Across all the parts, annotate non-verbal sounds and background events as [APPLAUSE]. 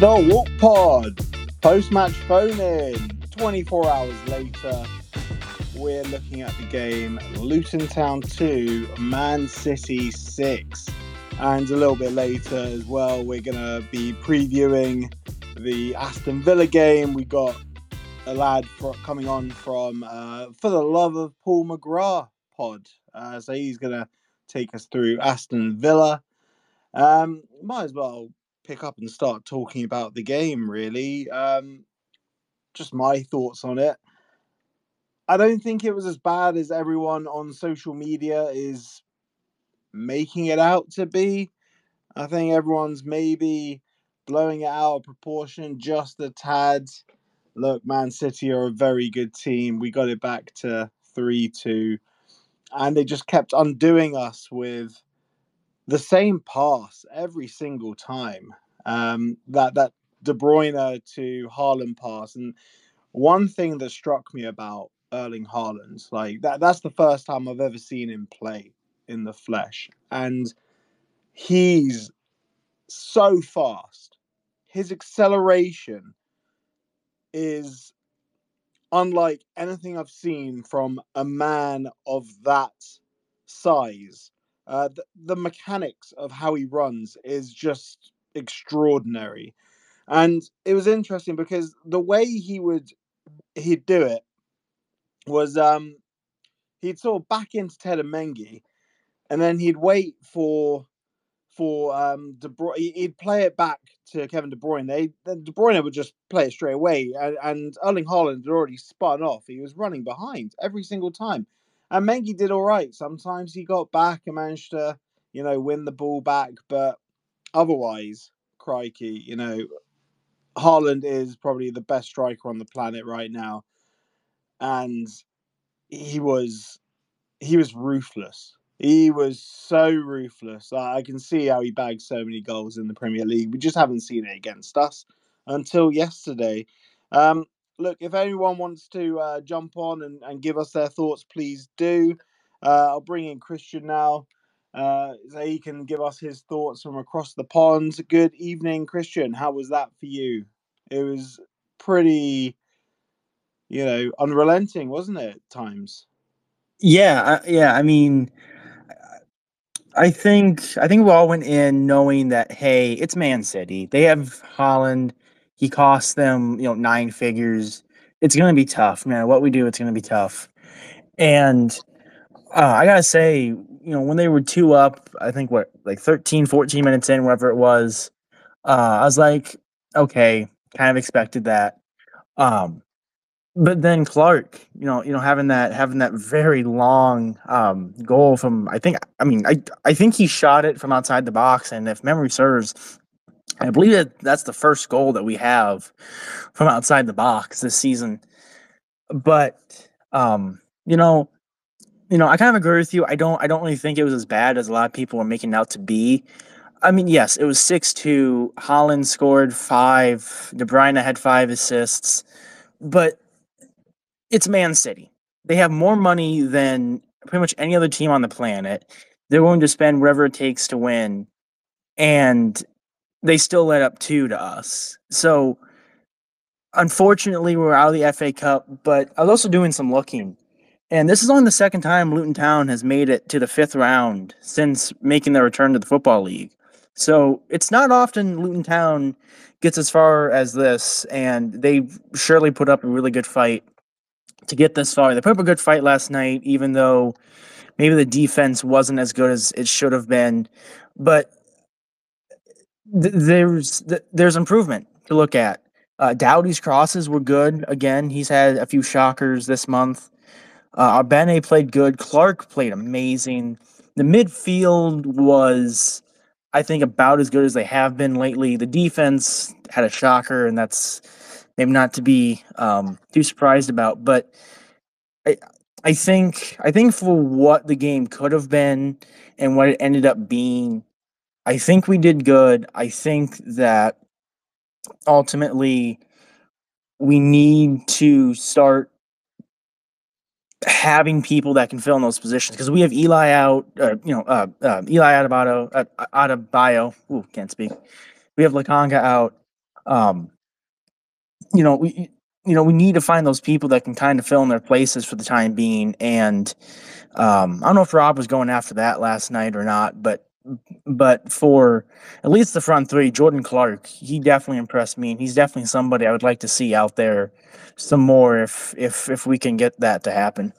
The WALT Pod post match phone in. 24 hours later, we're looking at the game Luton Town 2, Man City 6. And a little bit later as well, we're going to be previewing the Aston Villa game. We got a lad for, coming on from uh, For the Love of Paul McGrath pod. Uh, so he's going to take us through Aston Villa. Um, might as well pick up and start talking about the game, really. Um, just my thoughts on it. I don't think it was as bad as everyone on social media is making it out to be. I think everyone's maybe blowing it out of proportion just a tad. Look, Man City are a very good team. We got it back to 3 2. And they just kept undoing us with the same pass every single time. Um, that that De Bruyne to Haaland pass, and one thing that struck me about Erling Haaland, like that that's the first time I've ever seen him play in the flesh, and he's so fast. His acceleration is unlike anything I've seen from a man of that size uh, the, mechanics of how he runs is just extraordinary. And it was interesting because the way he would he'd do it was um he'd sort of back into Teden Mengi and then he'd wait for for um De Bruyne he'd play it back to Kevin De Bruyne. They De Bruyne would just play it straight away and, and Erling Haaland had already spun off. He was running behind every single time. And Mengi did all right. Sometimes he got back and managed to, you know, win the ball back. But otherwise, crikey, you know, Haaland is probably the best striker on the planet right now. And he was he was ruthless. He was so ruthless. I can see how he bagged so many goals in the Premier League. We just haven't seen it against us until yesterday. Um, look, if anyone wants to uh, jump on and, and give us their thoughts, please do. Uh, I'll bring in Christian now. Uh, so he can give us his thoughts from across the pond. Good evening, Christian. How was that for you? It was pretty, you know, unrelenting, wasn't it? At times. Yeah, yeah. I mean, I think I think we all went in knowing that hey, it's Man City. They have Haaland. He costs them, you know, nine figures. It's going to be tough, man. What we do, it's going to be tough. And uh, I got to say, you know, when they were two up, I think what, like 13, 14 minutes in, whatever it was, uh, I was like, okay, kind of expected that. Um, but then Clark, you know, you know, having that having that very long um, goal from, I think, I mean, I I think he shot it from outside the box, and if memory serves, I believe that that's the first goal that we have from outside the box this season. But um, you know, you know, I kind of agree with you. I don't I don't really think it was as bad as a lot of people were making out to be. I mean, yes, it was 6-2. Haaland scored 5. De Bruyne had 5 assists. But it's Man City. They have more money than pretty much any other team on the planet. They're willing to spend whatever it takes to win. And they still led up two to us. So unfortunately, we're out of the FA Cup, but I was also doing some looking. And this is only the second time Luton Town has made it to the fifth round since making their return to the Football League. So it's not often Luton Town gets as far as this, and they surely put up a really good fight to get this far. They put up a good fight last night, even though maybe the defense wasn't as good as it should have been. But th- there's th- there's improvement to look at. Uh, Doughty's crosses were good. Again, he's had a few shockers this month. Uh, played good. Clark played amazing. The midfield was, I think, about as good as they have been lately. The defense had a shocker, and that's maybe not to be um, too surprised about. But I, I think, I think for what the game could have been and what it ended up being, I think we did good. I think that ultimately we need to start having people that can fill in those positions because we have Eli out, uh, you know, uh, uh, Eli Adebayo, uh, Adebayo. Ooh, can't speak. We have Lokonga out. Um, you know, we you know we need to find those people that can kind of fill in their places for the time being. And um, I don't know if Rob was going after that last night or not, but but for at least the front three, Jordan Clark, he definitely impressed me, and he's definitely somebody I would like to see out there some more if if if we can get that to happen.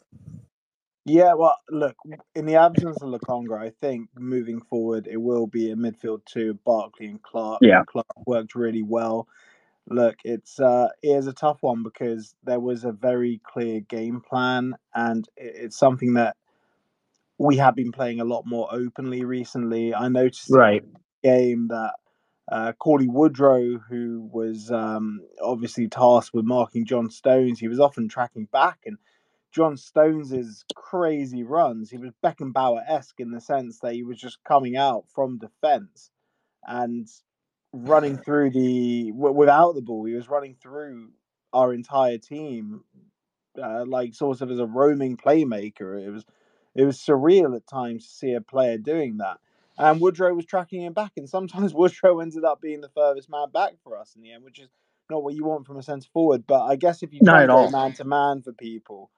Yeah, well, look, in the absence of Lokonga, I think moving forward it will be a midfield two, Barkley and Clark. Yeah, Clark worked really well. Look, it's uh, it is a tough one because there was a very clear game plan, and it's something that we have been playing a lot more openly recently. I noticed right game that uh, Cauley Woodrow, who was um, obviously tasked with marking John Stones, he was often tracking back and John Stones's crazy runs. He was Beckenbauer esque in the sense that he was just coming out from defense and running [SIGHS] through the without the ball. He was running through our entire team, uh, like sort of as a roaming playmaker. It was it was surreal at times to see a player doing that. And Woodrow was tracking him back, and sometimes [LAUGHS] Woodrow ended up being the furthest man back for us in the end, which is not what you want from a centre forward. But I guess if you go man to man for people,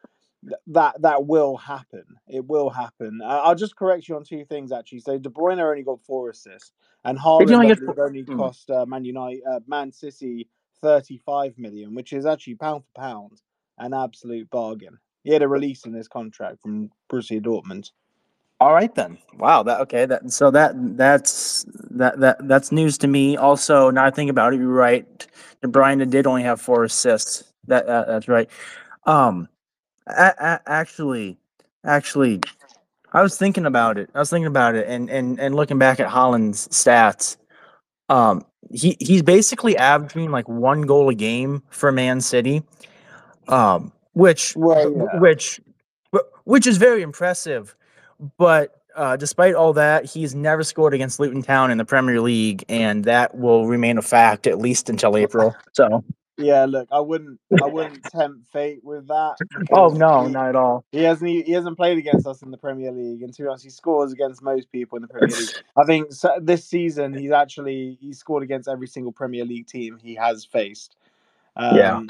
that that will happen. It will happen. Uh, I'll just correct you on two things actually. So De Bruyne only got four assists, and Haaland only, only hmm. cost uh, Man United, uh, Man City, thirty-five million, which is actually pound for pound an absolute bargain. He had a release in his contract from Borussia Dortmund. All right then. Wow. That okay. That so that that's that that that's news to me. Also, now I think about it, you're right. Bruyne did only have four assists. That, that that's right. Um, actually, actually, I was thinking about it. I was thinking about it, and and and looking back at Haaland's stats. Um, he he's basically averaging like one goal a game for Man City. Um, which well, yeah. which which is very impressive. But uh, despite all that, he's never scored against Luton Town in the Premier League, and that will remain a fact at least until April. So. Yeah, look, I wouldn't, I wouldn't tempt fate with that. Oh no, he, not at all. He hasn't, he hasn't played against us in the Premier League, and to be honest, he scores against most people in the Premier League. [LAUGHS] I think this season he's actually he scored against every single Premier League team he has faced. Um, yeah,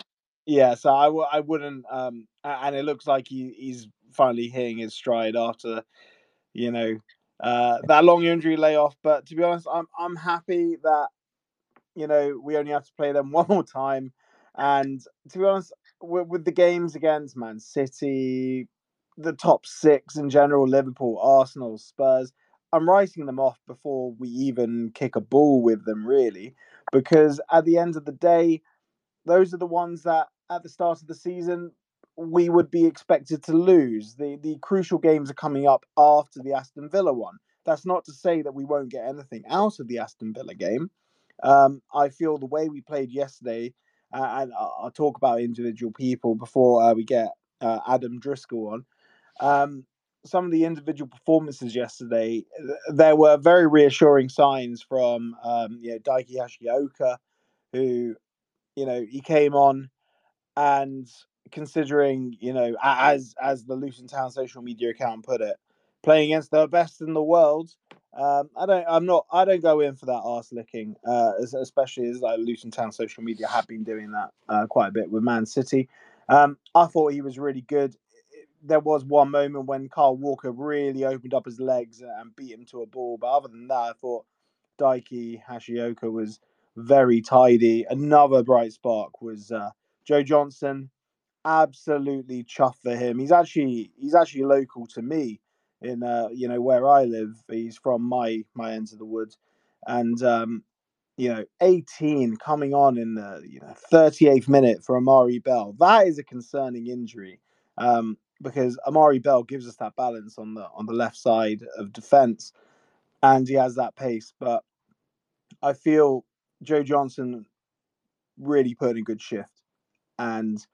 yeah. So I w- I wouldn't, um, and it looks like he, he's finally hitting his stride after you know, uh, that long injury layoff. But to be honest, I'm I'm happy that you know we only have to play them [LAUGHS] one more time. And to be honest, with, with the games against Man City, the top six in general, Liverpool, Arsenal, Spurs, I'm writing them off before we even kick a ball with them, really, because at the end of the day, those are the ones that at the start of the season we would be expected to lose. The the crucial games are coming up after the Aston Villa one. That's not to say that we won't get anything out of the Aston Villa game. Um, I feel the way we played yesterday, uh, and I'll talk about individual people before uh, we get uh, Adam Driscoll on. Um, some of the individual performances yesterday, there were very reassuring signs from um, you know Daiki Hashioka, who you know he came on and considering you know as as the Luton Town social media account put it, playing against the best in the world. Um, I don't. I'm not. I don't go in for that arse licking, uh, especially as like Luton Town social media have been doing that uh, quite a bit with Man City. Um, I thought he was really good. There was one moment when Kyle Walker really opened up his legs and beat him to a ball, but other than that, I thought Daiki Hashioka was very tidy. Another bright spark was uh, Joe Johnson. Absolutely chuffed for him. He's actually he's actually local to me in uh, you know where I live. He's from my my ends of the woods, and um, you know 18 coming on in the you know 38th minute for Amari Bell. That is a concerning injury um, because Amari Bell gives us that balance on the on the left side of defense, and he has that pace. But I feel Joe Johnson really put in good shift, and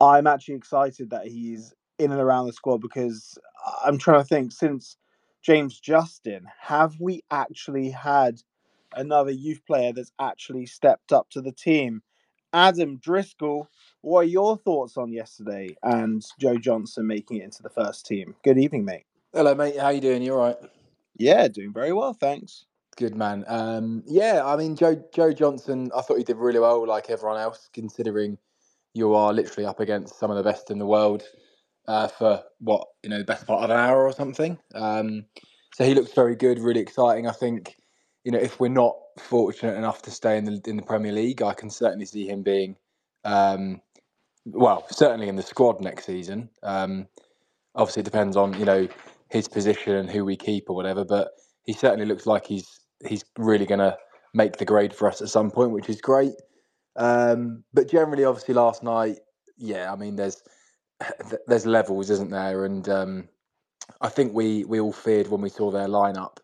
I'm actually excited that he's in and around the squad because I'm trying to think since James Justin, have we actually had another youth player that's actually stepped up to the team? Adam Driscoll, what are your thoughts on yesterday and Joe Johnson making it into the first team? Good evening, mate. Hello, mate. How you doing? You all right? Yeah, doing very well, thanks. Good man. Um, yeah, I mean Joe Joe Johnson. I thought he did really well, like everyone else, considering you are literally up against some of the best in the world uh, for what you know the best part of an hour or something. Um, so he looks very good, really exciting. I think you know if we're not fortunate enough to stay in the in the Premier League, I can certainly see him being, um, well, certainly in the squad next season. Um, obviously, it depends on you know his position and who we keep or whatever, but he certainly looks like he's he's really going to make the grade for us at some point, which is great. Um, but generally, obviously, last night, yeah, I mean, there's [LAUGHS] there's levels, isn't there? And um, I think we we all feared when we saw their lineup,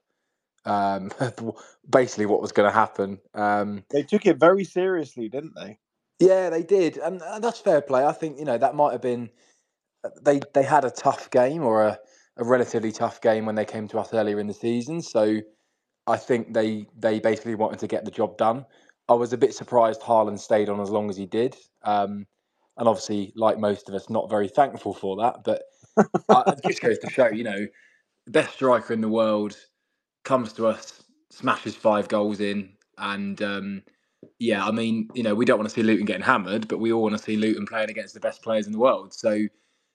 um, [LAUGHS] basically what was going to happen. Um, they took it very seriously, didn't they? Yeah, they did, and, and that's fair play. I think you know that might have been they they had a tough game or a, a relatively tough game when they came to us earlier in the season, so. I think they they basically wanted to get the job done. I was a bit surprised Haaland stayed on as long as he did. Um, and obviously, like most of us, not very thankful for that. But uh, it just goes to show, you know, the best striker in the world comes to us, smashes five goals in, and um, yeah, I mean, you know, we don't want to see Luton getting hammered, but we all want to see Luton playing against the best players in the world. So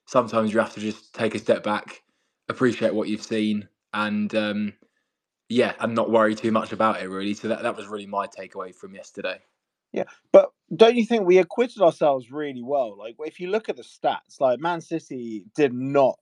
sometimes you have to just take a step back, appreciate what you've seen, and um, yeah, and not worry too much about it really. So that, that was really my takeaway from yesterday. Yeah, but don't you think we acquitted ourselves really well? Like if you look at the stats, like Man City did not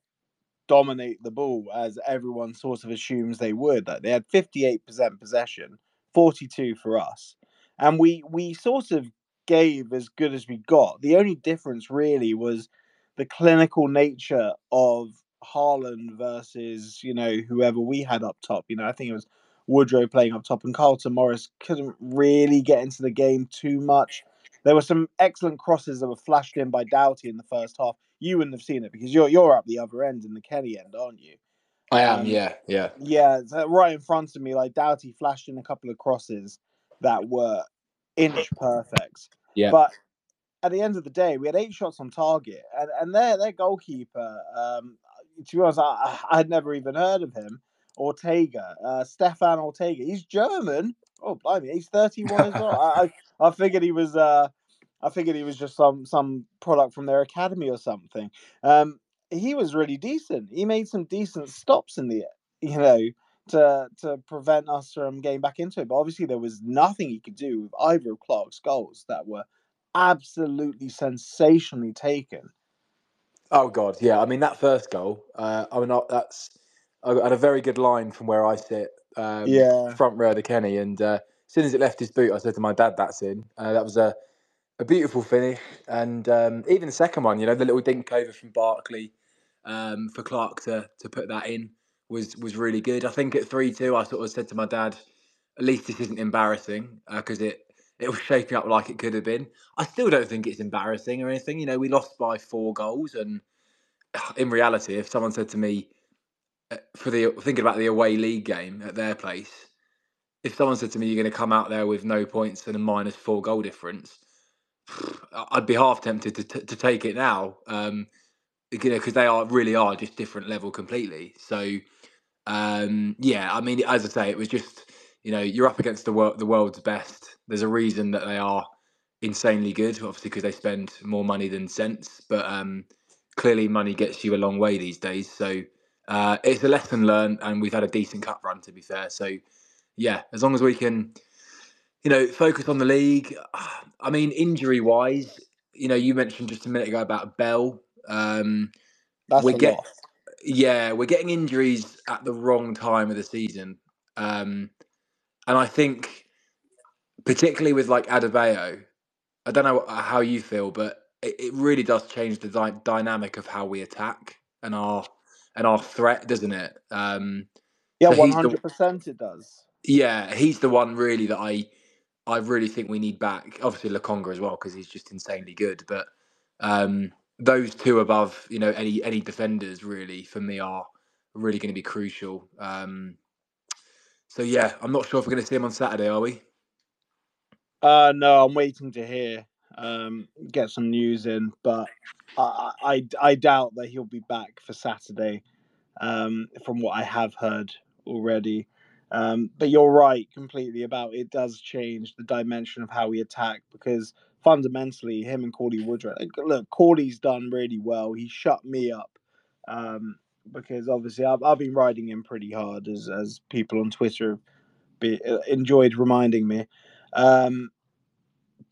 dominate the ball as everyone sort of assumes they would. Like they had 58% possession, 42 for us. And we we sort of gave as good as we got. The only difference really was the clinical nature of Haaland versus you know whoever we had up top. You know, I think it was Woodrow playing up top, and Carlton Morris couldn't really get into the game too much. There were some excellent crosses that were flashed in by Doughty in the first half. You wouldn't have seen it because you're you're up the other end in the Kenny end, aren't you? I am, um, yeah, yeah, yeah. Right in front of me, like Doughty flashed in a couple of crosses that were inch perfect. Yeah, but at the end of the day, we had eight shots on target, and and their their goalkeeper, um, to be honest, I, I had never even heard of him. Ortega, uh, Stefan Ortega. He's German. Oh, blimey, he's 31 as well. I, I, [LAUGHS] I figured he was. Uh, I figured he was just some some product from their academy or something. Um, he was really decent. He made some decent stops in the, you know, to to prevent us from getting back into it. But obviously, there was nothing he could do with either of Clark's goals that were absolutely sensationally taken. Oh God, yeah. I mean that first goal. Uh, I mean that's I had a very good line from where I sit. Um, yeah, front row the Kenny, and uh, as soon as it left his boot, I said to my dad, "That's in." Uh, that was a a beautiful finish, and um, even the second one, you know, the little dink over from Barkley um, for Clark to to put that in was was really good. I think at three two, I sort of said to my dad, "At least this isn't embarrassing," because uh, it it was shaping up like it could have been. I still don't think it's embarrassing or anything. You know, we lost by four goals, and in reality, if someone said to me uh, for the thinking about the away league game at their place, if someone said to me you're going to come out there with no points and a minus four goal difference, [SIGHS] I'd be half tempted to to take it now. Um, you know, because they are really are just different level completely. So, um, yeah, I mean, as I say, it was just you know you're up against the world, the world's best. There's a reason that they are insanely good, obviously because they spend more money than sense. But um, clearly, money gets you a long way these days. So uh, it's a lesson learned, and we've had a decent cup run to be fair. So yeah, as long as we can, you know, focus on the league. I mean, injury wise, you know, you mentioned just a minute ago about Bell. Um, That's we a get, lot. yeah, we're getting injuries at the wrong time of the season, um, and I think, particularly with like Adebayo, I don't know how you feel, but it, it really does change the dy- dynamic of how we attack and our and our threat, doesn't it? Um, Yeah, one hundred percent. It does. yeah, he's the one really that I I really think we need back. Obviously, Lokonga as well because he's just insanely good. But um, those two above, you know, any any defenders really for me are really going to be crucial. Um, so yeah, I'm not sure if we're going to see him on Saturday, are we? Uh, no, I'm waiting to hear. Um, get some news in, but I, I I doubt that he'll be back for Saturday. Um, from what I have heard already. Um, but you're right completely about it does change the dimension of how we attack because fundamentally him and Cauley Woodrow look Cauley's done really well he shut me up um, because obviously I've, I've been riding him pretty hard as as people on Twitter have be, uh, enjoyed reminding me um,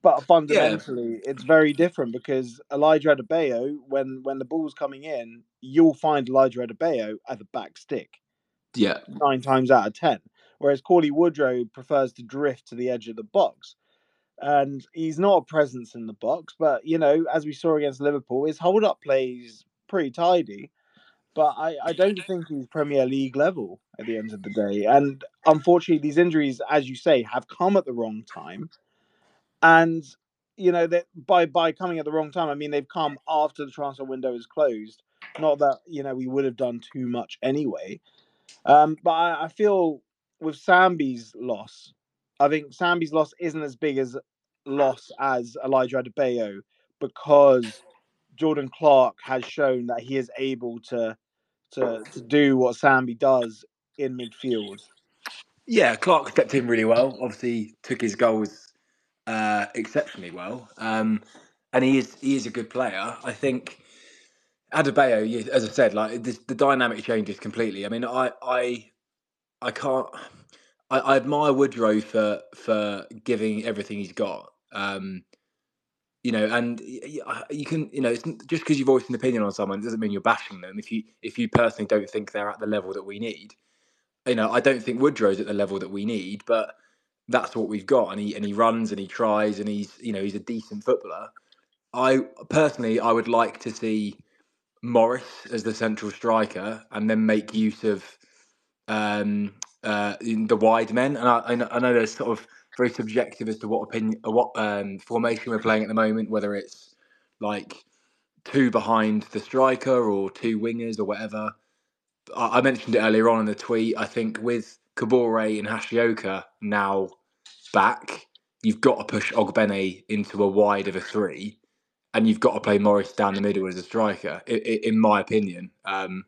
but fundamentally it's very different because Elijah Adebayo when when the ball's coming in you'll find Elijah Adebayo at the back stick Yeah, nine times out of ten. Whereas Cauley Woodrow prefers to drift to the edge of the box. And he's not a presence in the box, but you know, as we saw against Liverpool, his hold up plays pretty tidy. But I, I don't think he's Premier League level at the end of the day. And unfortunately, these injuries, as you say, have come at the wrong time. And you know that by by coming at the wrong time, I mean they've come after the transfer window is closed. Not that you know we would have done too much anyway. Um, but I, I feel with Sambi's loss, I think Sambi's loss isn't as big as loss as Elijah Adebayo because Jordan Clark has shown that he is able to to to do what Sambi does in midfield. yeah. Clark stepped in really well. Obviously, took his goals uh, exceptionally well, um, and he is he is a good player. I think Adebayo, as I said, like this, the dynamic changes completely. I mean, I I I can't. I, I admire Woodrow for for giving everything he's got. Um, you know, and y- you can, you know, it's just because you voice an opinion on someone doesn't mean you're bashing them. If you if you personally don't think they're at the level that we need, you know, I don't think Woodrow's at the level that we need, but that's what we've got. And he and he runs and he tries and he's, you know, he's a decent footballer. I personally, I would like to see Morris as the central striker and then make use of um, uh, the wide men. And I I know there's sort of very subjective as to what opinion, uh, what um, formation we're playing at the moment, whether it's like two behind the striker or two wingers or whatever. I, I mentioned it earlier on in the tweet. I think with Kabore and Hashioka now back, you've got to push Ogbene into a wide of a three, and you've got to play Morris down the middle as a striker, i- i- in my opinion. Um,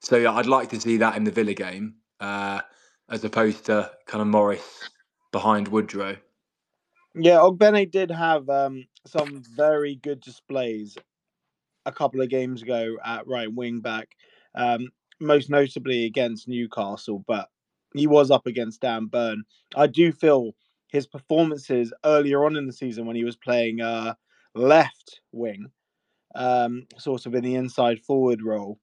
so I'd like to see that in the Villa game, uh, as opposed to kind of Morris behind Woodrow. Yeah, Ogbene did have um, some very good displays a couple of games ago at right wing back, um, most notably against Newcastle, but he was up against Dan Burn. I do feel his performances earlier on in the season when he was playing uh, left wing, um, sort of in the inside forward role,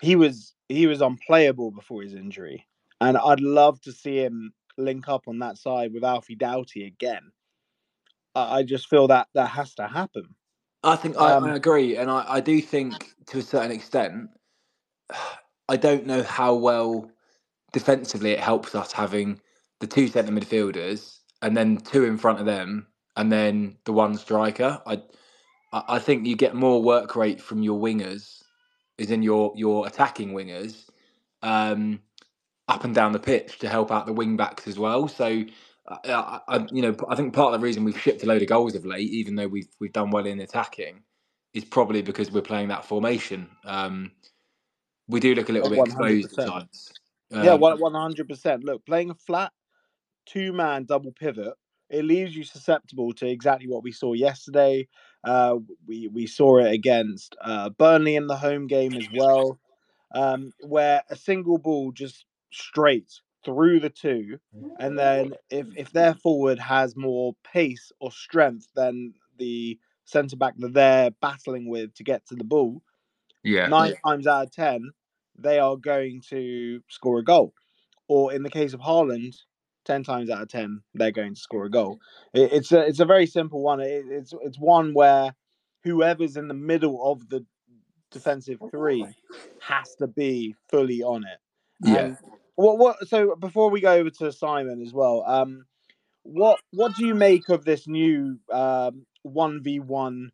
he was he was unplayable before his injury, and I'd love to see him link up on that side with Alfie Doughty again. I, I just feel that that has to happen. I think I, Um, I agree, and I, I do think to a certain extent, I don't know how well defensively it helps us having the two centre midfielders and then two in front of them and then the one striker. I I I think you get more work rate from your wingers, is in your your attacking wingers, um, up and down the pitch to help out the wing backs as well. So. I, I, I- you know, I think part of the reason we've shipped a load of goals of late, even though we've we've done well in attacking, is probably because we're playing that formation. Um, we do look a little Oh, bit exposed at times. Yeah, Um, one one hundred percent. Look, playing a flat two man double pivot, it leaves you susceptible to exactly what we saw yesterday. Uh, we we saw it against uh, Burnley in the home game as well, um, where a single ball just straight through the two, and mm-hmm. then if if their forward has more pace or strength than the centre back that they're battling with to get to the ball, Yeah. nine times out of ten, they are going to score a goal. Or in the case of Haaland, ten times out of ten, they're going to score a goal. It, it's a it's a very simple one. It, it's it's one where whoever's in the middle of the defensive three has to be fully on it. Yeah. And what what? So before we go over to Simon as well, um, what what do you make of this new um one v one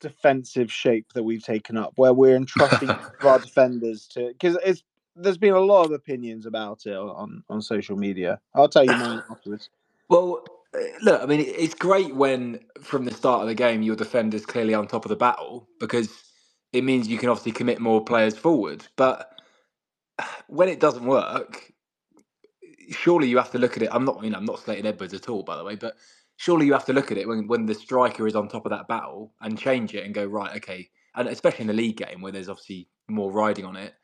defensive shape that we've taken up, where we're entrusting [LAUGHS] our defenders to? Because it's there's been a lot of opinions about it on on social media. I'll tell you mine [LAUGHS] afterwards. Well, uh, look, I mean, it's great when from the start of the game your defender's clearly on top of the battle because it means you can obviously commit more players forward. But when it doesn't work, surely you have to look at it. I'm not, you know, I'm not slating Edwards at all, by the way, but surely you have to look at it when when the striker is on top of that battle and change it and go right, okay, and especially in the league game where there's obviously more riding on it,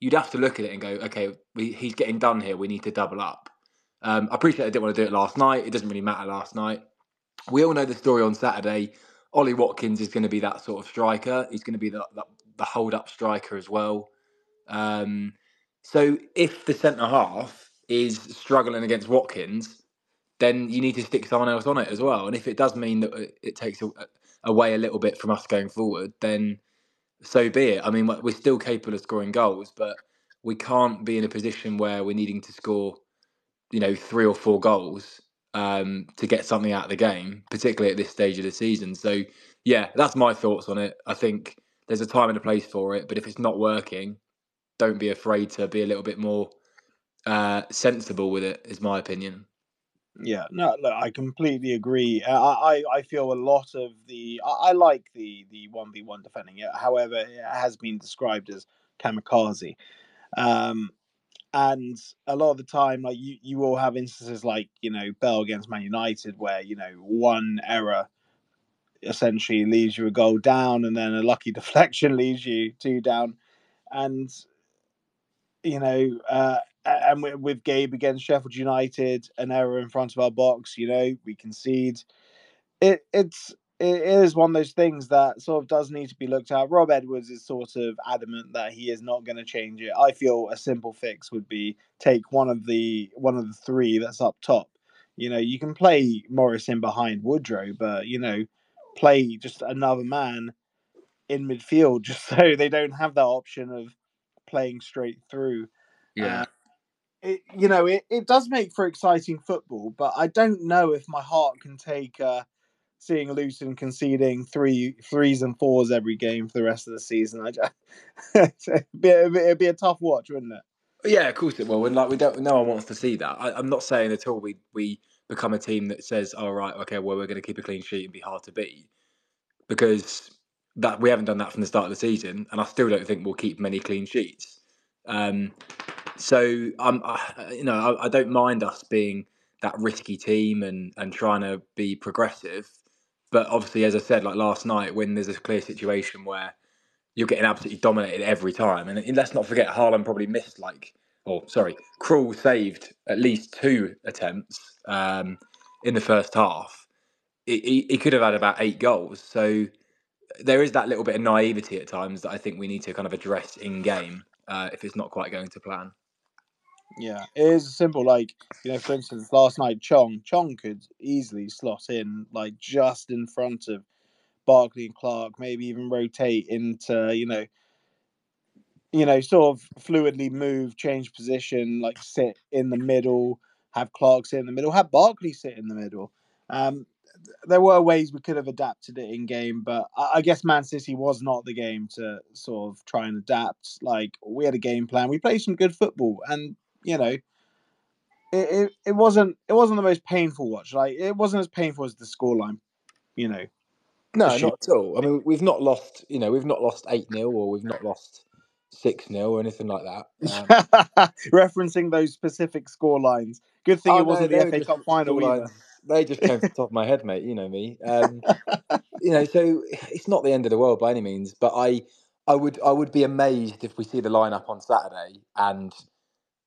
you'd have to look at it and go, okay, we, he's getting done here. We need to double up. Um, I appreciate I didn't want to do it last night. It doesn't really matter last night. We all know the story on Saturday. Ollie Watkins is going to be that sort of striker. He's going to be the, the, the hold up striker as well. Um, so if the centre half is struggling against Watkins, then you need to stick someone else on it as well. And if it does mean that it- it takes away a little bit from us going forward, then so be it. I mean, we're still capable of scoring goals, but we can't be in a position where we're needing to score, you know, three or four goals um, to get something out of the game, particularly at this stage of the season. So, yeah, that's my thoughts on it. I think there's a time and a place for it, but if it's not working, don't be afraid to be a little bit more uh, sensible with it. Is my opinion. Yeah, no, look, I completely agree. Uh, I, I, I feel a lot of the. I, I like the the one v one defending it. However, it has been described as kamikaze, um, and a lot of the time, like you, you will have instances like you know Bell against Man United, where you know one error essentially leaves you a goal down, and then a lucky [LAUGHS] deflection leaves you two down, and you know, uh, and with, Gabe against Sheffield United, an error in front of our box, you know, we concede. It it's it is one of those things that sort of does need to be looked at. Rob Edwards is sort of adamant that he is not going to change it. I feel a simple fix would be take one of the one of the three that's up top. You know, you can play Morris in behind Woodrow, but you know, play just another man in midfield [LAUGHS] just so they don't have that option of playing straight through. Uh, it, you know, it, it does make for exciting football, but I don't know if my heart can take uh, seeing Luton conceding three threes and fours every game for the rest of the season. I just, [LAUGHS] it'd, be, it'd, be, a tough watch, wouldn't it? Yeah, of course it will. And like we don't, no one wants to see that. I, I'm not saying at all we we become a team that says, "All right, okay, well we're going to keep a clean sheet and be hard to beat," because that we haven't done that from the start of the season, and I still don't think we'll keep many clean sheets. Um, so I'm, I, you know, I, I don't mind us being that risky team and and trying to be progressive. But obviously, as I said, like last night, when there's a clear situation where you're getting absolutely dominated every time. And let's not forget, Haaland probably missed like, or sorry, Krul saved at least two attempts um, in the first half. He, he, he could have had about eight goals. So there is that little bit of naivety at times that I think we need to kind of address in game uh, if it's not quite going to plan. Yeah, it is simple. Like you know, for instance, last night Chong Chong could easily slot in like just in front of Barkley and Clark, maybe even rotate into you know, you know, sort of fluidly move, change position, like sit in the middle, have Clark sit in the middle, have Barkley sit in the middle. Um, there were ways we could have adapted it in game, but I, guess Man City was not the game to sort of try and adapt. Like we had a game plan, we played some good football, and you know, it, it, it wasn't it wasn't the most painful watch. Like it wasn't as painful as the scoreline, you know. No, not at all. I mean, we've not lost, you know, we've not lost 8 0 or we've not lost 6 0 or anything like that. [LAUGHS] Um, Referencing those specific score lines. Good thing Oh, it wasn't the FA Cup final either. They just came to the top of my head, [LAUGHS] mate. You know me. Um, you know, so it's not the end of the world by any means. But I, I would, I would be amazed if we see the lineup on Saturday and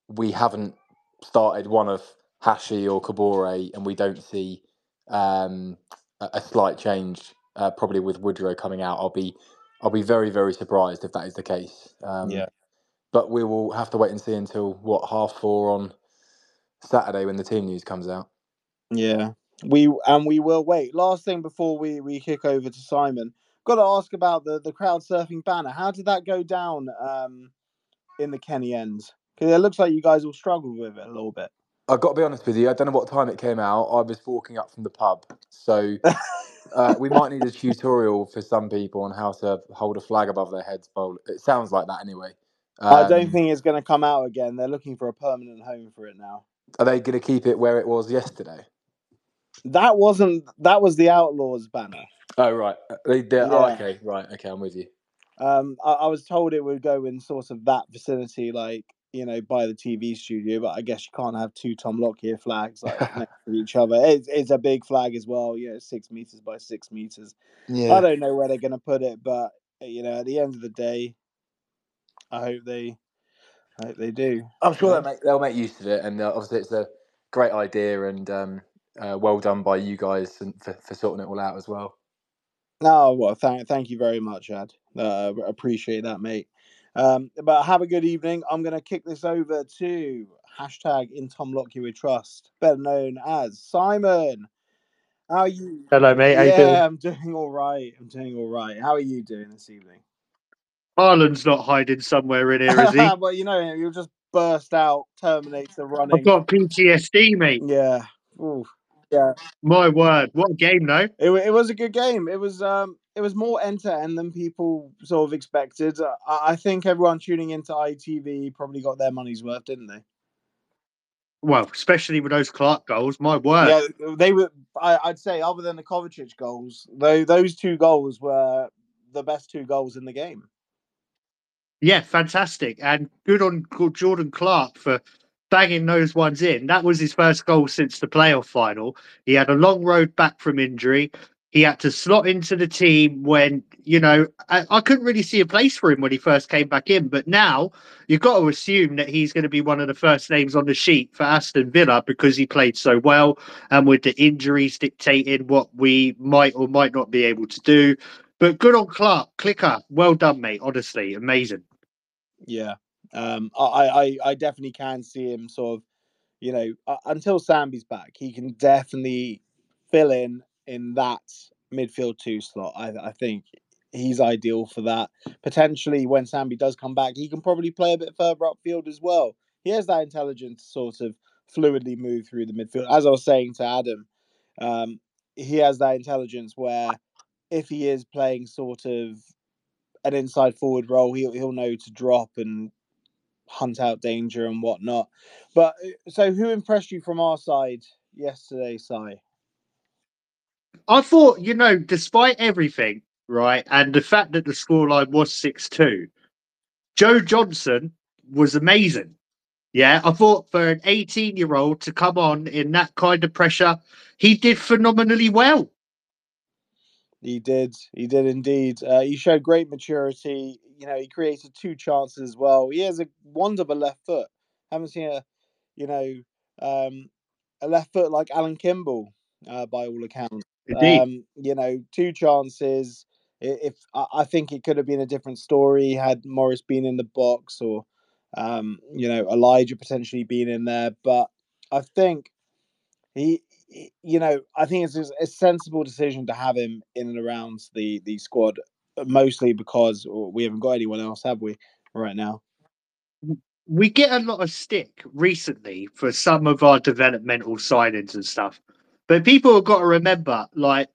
we haven't started one of Hashi or Kabore, and we don't see um, a, a slight change, uh, probably with Woodrow coming out, I'll be I'll be very very surprised if that is the case. Um, Yeah. But we will have to wait and see until what half four on Saturday when the team news comes out. Yeah, we and we will wait. Last thing before we we kick over to Simon, got to ask about the the crowd surfing banner. How did that go down um, in the Kenny ends? Because it looks like you guys all struggled with it a little bit. I've got to be honest with you. I don't know what time it came out. I was walking up from the pub, so uh, we might need a tutorial for some people on how to hold a flag above their heads. Bowl. It sounds like that anyway. I don't Um, think it's going to come out again. They're looking for a permanent home for it now. Are they going to keep it where it was yesterday? That wasn't. That was the Outlaws banner. Oh right. Uh, They, they, oh, okay. Right. Okay. I'm with you. Um, I, I was told it would go in sort of that vicinity, like you know, by the TV studio. But I guess you can't have two Tom Lockyer flags like [LAUGHS] next to each other. It's, it's a big flag as well. You know, six meters by six meters. Yeah. I don't know where they're going to put it, but you know, at the end of the day, I hope they, I hope they do. I'm sure Yeah. they'll make they'll make use of it, and uh, obviously it's a great idea, and um, uh, well done by you guys and for, for sorting it all out as well. No, well, thank thank you very much, Ad. Uh, appreciate that, mate. Um, but have a good evening. I'm going to kick this over to hashtag in Tom Lockyer we trust, better known as Simon. How are you? Hello, mate. How you doing? yeah, I'm doing all right. I'm doing all right. How are you doing this evening? Haaland's not hiding somewhere in here, is he? [LAUGHS] well, you know, you'll just burst out Terminator running. I've got PTSD, mate. Yeah. Ooh. Yeah. My word, what a game, though. It, it was a good game. It was um it was more end to end than people sort of expected. Uh, I, I think everyone tuning into ITV probably got their money's worth, didn't they? Well, especially with those Clark goals. My word. Yeah, they were. I, I'd say other than the Kovacic goals, though, those two goals were the best two goals in the game. Yeah, fantastic. And good on Jordan Clark for banging those ones in. That was his first goal since the playoff final. He had a long road back from injury. He had to slot into the team when, you know, I, I couldn't really see a place for him when he first came back in. But now you've got to assume that he's going to be one of the first names on the sheet for Aston Villa because he played so well and with the injuries dictating what we might or might not be able to do. But good on Clark. Clicker. Well done, mate. Honestly, amazing. Yeah, um, I, I I definitely can see him sort of, you know, uh, until Sambi's back, he can definitely fill in in that midfield two slot. I I think he's ideal for that. Potentially, when Sambi does come back, he can probably play a bit further upfield as well. He has that intelligence to sort of fluidly move through the midfield. As I was saying to Adam, um, he has that intelligence where if he is playing sort of an inside forward role, he'll he'll know to drop and hunt out danger and whatnot. But uh, so, who impressed you from our side yesterday, Si? I thought, you know, despite everything, right, and the fact that the scoreline was 6 2, Joe Johnson was amazing. Yeah, I thought for an 18 year old to come on in that kind of pressure, he did phenomenally well. He did, he did indeed. Uh, he showed great maturity. You know, he created two chances as well. He has a wonderful left foot. Haven't seen a, you know, um, a left foot like Alan Kimball, uh, by all accounts. Indeed. Um, you know, two chances. If I think it could have been a different story had Morris been in the box or, um, you know, Elijah potentially been in there. But I think he- you know, I think it's a sensible decision to have him in and around the the squad, uh, mostly because we haven't got anyone else, have we, right now? we get a lot of stick recently for some of our developmental signings and stuff. But people have got to remember, like,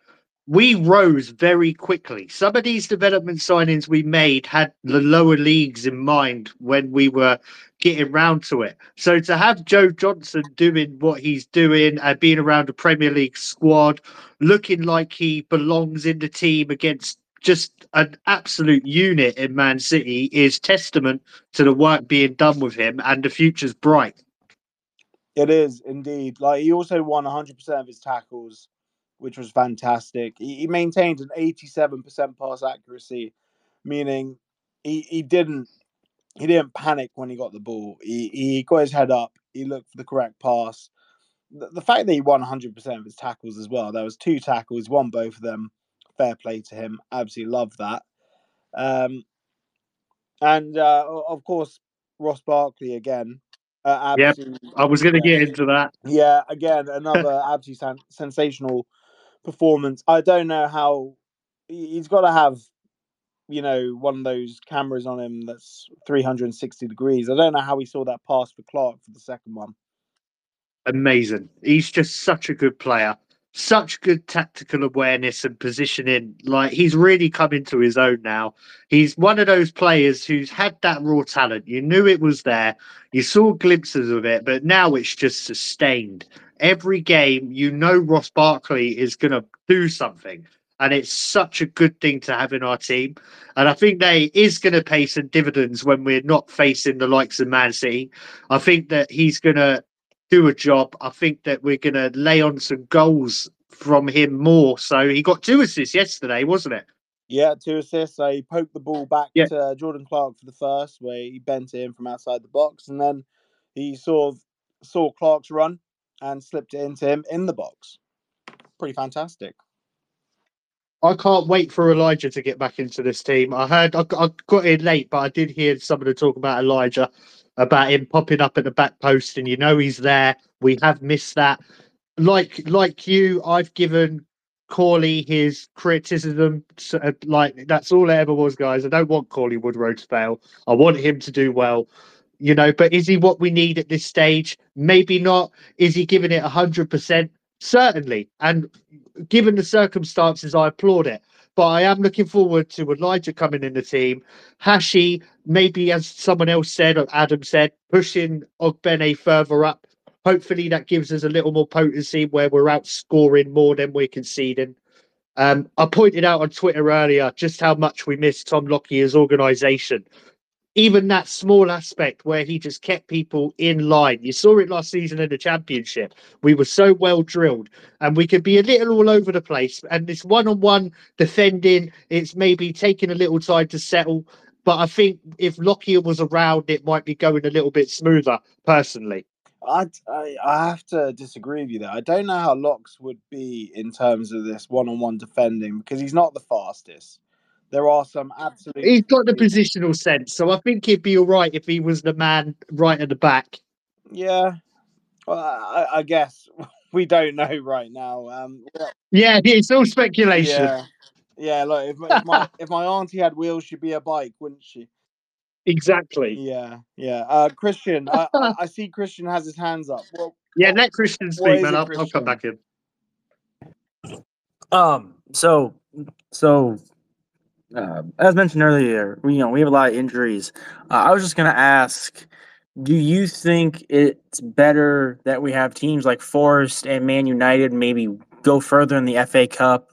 we rose very quickly. Some of these development signings we made had the lower leagues in mind when we were getting round to it. So to have Joe Johnson doing what he's doing and being around a Premier League squad, looking like he belongs in the team against just an absolute unit in Man City is testament to the work being done with him and the future's bright. It is indeed. Like he also won 100% of his tackles, which was fantastic. He, he maintained an 87% pass accuracy, meaning he, he didn't he didn't panic when he got the ball. He he got his head up. he looked for the correct pass. The, the fact that he won 100 percent of his tackles as well. There was two tackles, won both of them. Fair play to him. Absolutely love that. Um, and uh, of course, Ross Barkley again. Uh, yep, I was going to get into that. Yeah, again, another [LAUGHS] absolutely sensational performance. I don't know how he's got to have, you know, one of those cameras on him that's 360 degrees. I don't know how he saw that pass for Clark for the second one. Amazing. He's just such a good player such good tactical awareness and positioning. Like he's really come into his own now. He's one of those players who's had that raw talent. You knew it was there. You saw glimpses of it, but now it's just sustained. Every game, you know Ross Barkley is going to do something. And it's such a good thing to have in our team. And I think they is going to pay some dividends when we're not facing the likes of Man City. I think that he's going to do a job. I think that we're going to lay on some goals from him more. So he got two assists yesterday, wasn't it? Yeah, two assists. So he poked the ball back yeah. to Jordan Clark for the first, where he bent it in from outside the box, and then he sort of saw Clark's run and slipped it into him in the box. Pretty fantastic. I can't wait for Elijah to get back into this team. I heard I, I got in late, but I did hear somebody talk about Elijah about him popping up at the back post, and you know he's there. We have missed that. Like like you, I've given Cauley his criticism. Uh, like that's all it ever was, guys. I don't want Cauley Woodrow to fail. I want him to do well. You know, but is he what we need at this stage? Maybe not. Is he giving it hundred percent? Certainly. And given the circumstances, I applaud it. But I am looking forward to Elijah coming in the team. Hashi, maybe as someone else said, or Adam said, pushing Ogbene further up. Hopefully that gives us a little more potency where we're outscoring more than we're conceding. Um, I pointed out on Twitter earlier just how much we miss Tom Lockyer's organisation even that small aspect where he just kept people in line. You saw it last season in the championship. We were so well drilled and we could be a little all over the place. And this one on one defending, it's maybe taking a little time to settle. But I think if Lockyer was around, it might be going a little bit smoother, personally. I, I, I have to disagree with you there. I don't know how Locks would be in terms of this one on one defending because he's not the fastest. There are some absolutely. He's got the positional sense, so I think he'd be all right if he was the man right at the back. Yeah, well, I, I guess [LAUGHS] we don't know right now. Um, yeah, it's all speculation. Yeah, yeah. Look, if, if my [LAUGHS] if my auntie had wheels, she'd be a bike, wouldn't she? Exactly. Yeah, yeah. Uh, Christian, I, I, [LAUGHS] see Christian has his hands up. Well, yeah, let Christian speak, man. I'll, I'll come back in. Um. So, so uh, as mentioned earlier, we, you know we have a lot of injuries. Uh, I was just going to ask, do you think it's better that we have teams like Forest and Man United maybe go further in the FA Cup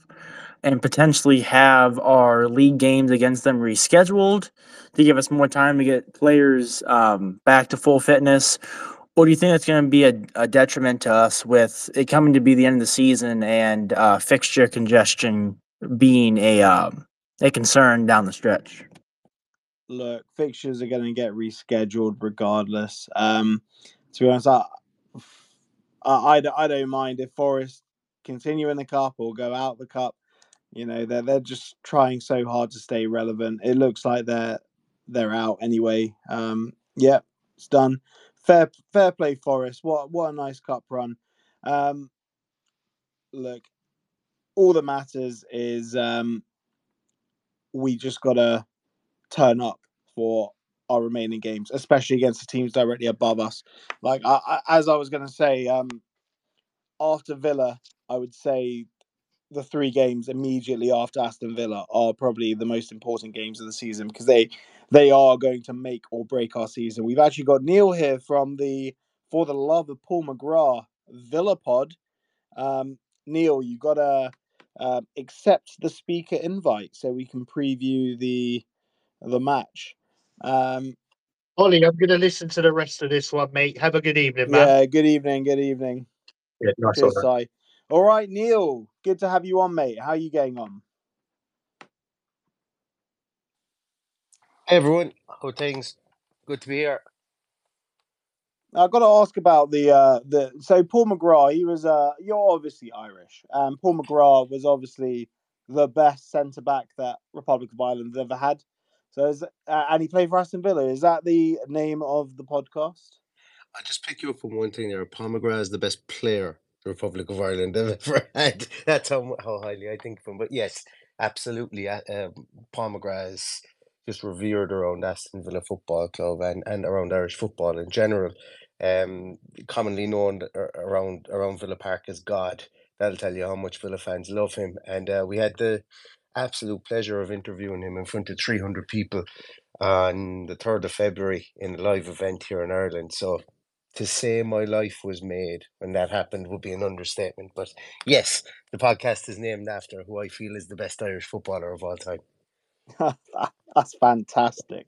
and potentially have our league games against them rescheduled to give us more time to get players um, back to full fitness? Or do you think it's going to be a, a, detriment to us with it coming to be the end of the season and uh, fixture congestion being a um, a concern down the stretch. Look, fixtures are going to get rescheduled regardless. Um, to be honest, I, I, I don't mind if Forest continue in the cup or go out the cup. You know, they're they're just trying so hard to stay relevant. It looks like they're they're out anyway. Um, yeah, it's done. Fair fair play, Forest. What what a nice cup run. Um, look, all that matters is um, we just got to turn up for our remaining games, especially against the teams directly above us. Like I, I, as I was going to say, um, after Villa, I would say the three games immediately after Aston Villa are probably the most important games of the season because they they are going to make or break our season. We've actually got Neil here from the For the Love of Paul McGrath Villa Pod. Um, Neil, you got a uh, accept the speaker invite so we can preview the the match. Um, Ollie, I'm going to listen to the rest of this one, mate. Have a good evening, man. Yeah, good evening. Good evening. Yeah, nice Cheers, All right, Neil. Good to have you on, mate. How are you getting on? Hey, everyone. How things? Good to be here. I've got to ask about the uh, the so Paul McGrath. He was uh, you're obviously Irish, and Paul McGrath was obviously the best centre back that Republic of Ireland ever had. So, is, uh, and he played for Aston Villa. Is that the name of the podcast? I just pick you up on one thing there. Paul McGrath is the best player the Republic of Ireland [LAUGHS] ever had. That's how, how highly I think of him. But yes, absolutely. Uh, um, Paul McGrath is just revered around Aston Villa Football Club and, and around Irish football in general. Um, commonly known around around Villa Park as God. That'll tell you how much Villa fans love him. And uh, we had the absolute pleasure of interviewing him in front of 300 people on the 3rd of February in a live event here in Ireland. So to say my life was made when that happened would be an understatement. But yes, the podcast is named after who I feel is the best Irish footballer of all time. [LAUGHS] that's fantastic.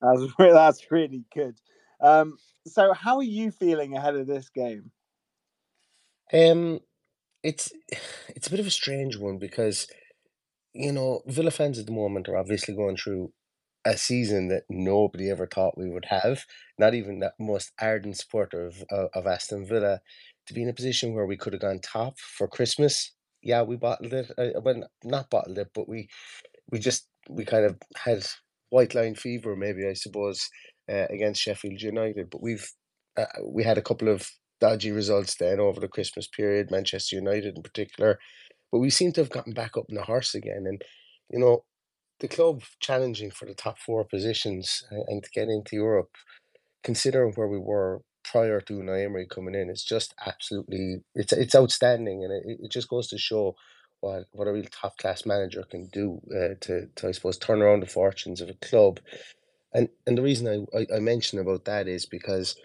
that's that's really good. Um, so, how are you feeling ahead of this game? Um, it's [SIGHS] it's a bit of a strange one because you know Villa fans at the moment are obviously going through a season that nobody ever thought we would have. Not even the most ardent supporter of, of, of Aston Villa to be in a position where we could have gone top for Christmas. Yeah, we bottled it. Uh, well, not bottled it, but we we just we kind of had white line fever, maybe I suppose, uh, against Sheffield United. But we've uh, we had a couple of dodgy results then over the Christmas period, Manchester United in particular. But we seem to have gotten back up in the horse again, and you know the club challenging for the top four positions and to get into Europe, considering where we were prior to Unai coming in, it's just absolutely it's it's outstanding, and it, it just goes to show what what a real top class manager can do uh, to to I suppose turn around the fortunes of a club, and and the reason I, I I mention about that is because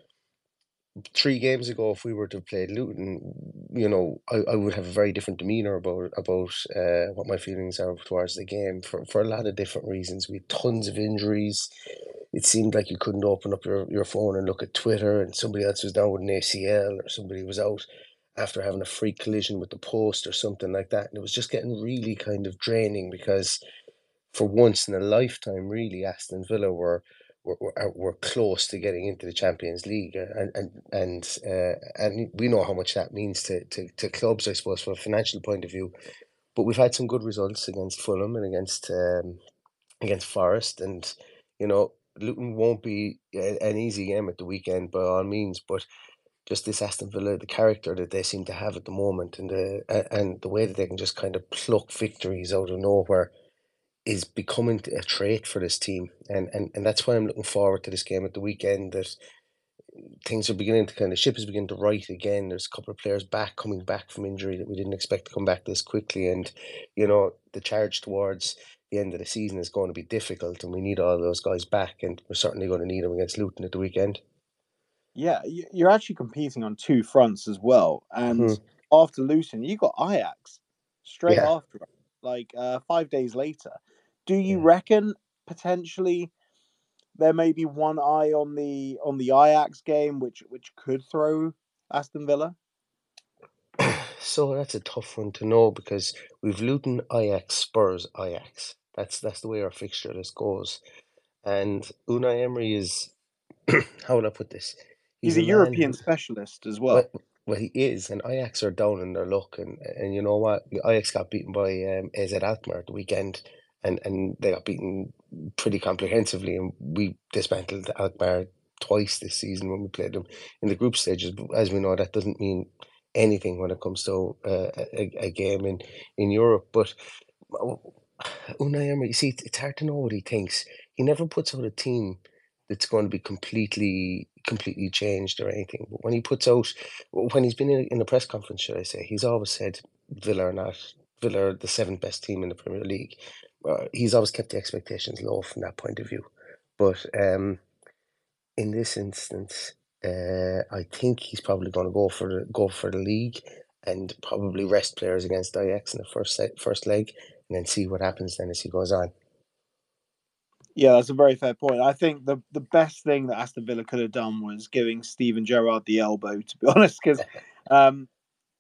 three games ago, if we were to play Luton, you know, I, I would have a very different demeanor about about uh, what my feelings are towards the game for, for a lot of different reasons. We had tons of injuries. It seemed like you couldn't open up your, your phone and look at Twitter, and somebody else was down with an ACL, or somebody was out after having a freak collision with the post or something like that. And it was just getting really kind of draining because for once in a lifetime, really, Aston Villa were were, were, were close to getting into the Champions League, uh, and and and uh, and we know how much that means to, to, to clubs, I suppose, from a financial point of view. But we've had some good results against Fulham and against um, against Forest, and you know Luton won't be an easy game at the weekend by all means, but just this Aston Villa, the character that they seem to have at the moment, and the and the way that they can just kind of pluck victories out of nowhere is becoming a trait for this team, and and and that's why I'm looking forward to this game at the weekend. That things are beginning to kind of ship is beginning to right again. There's a couple of players back coming back from injury that we didn't expect to come back this quickly, and you know the charge towards the end of the season is going to be difficult, and we need all those guys back, and we're certainly going to need them against Luton at the weekend. Yeah, you're actually competing on two fronts as well, and mm-hmm. after Luton, you got Ajax straight yeah. after, like uh, five days later. Do you yeah. reckon potentially there may be one eye on the on the Ajax game, which which could throw Aston Villa? [SIGHS] So that's a tough one to know because we've Luton, Ajax, Spurs, Ajax. That's that's the way our fixture list goes. And Unai Emery is [CLEARS THROAT] how would I put this? He's, He's a, European who, specialist as well. well. Well, he is, and Ajax are down in their luck, and and you know what? Ajax got beaten by um, AZ Alkmaar at the weekend, and and they got beaten pretty comprehensively, and we dismantled Alkmaar twice this season when we played them in the group stages. But as we know, that doesn't mean anything when it comes to uh, a, a game in in Europe. But Unai Emery, you see, it's hard to know what he thinks. He never puts out a team that's going to be completely completely changed or anything. But when he puts out, when he's been in, in a press conference, should I say, he's always said Villa are not Villa are the seventh best team in the Premier League uh, he's always kept the expectations low from that point of view. But um, in this instance, uh, I think he's probably going to go for the go for the league and probably rest players against Ajax in the first set, first leg, and then see what happens then as he goes on. Yeah, that's a very fair point. I think the the best thing that Aston Villa could have done was giving Steven Gerrard the elbow. To be [LAUGHS] honest, because um,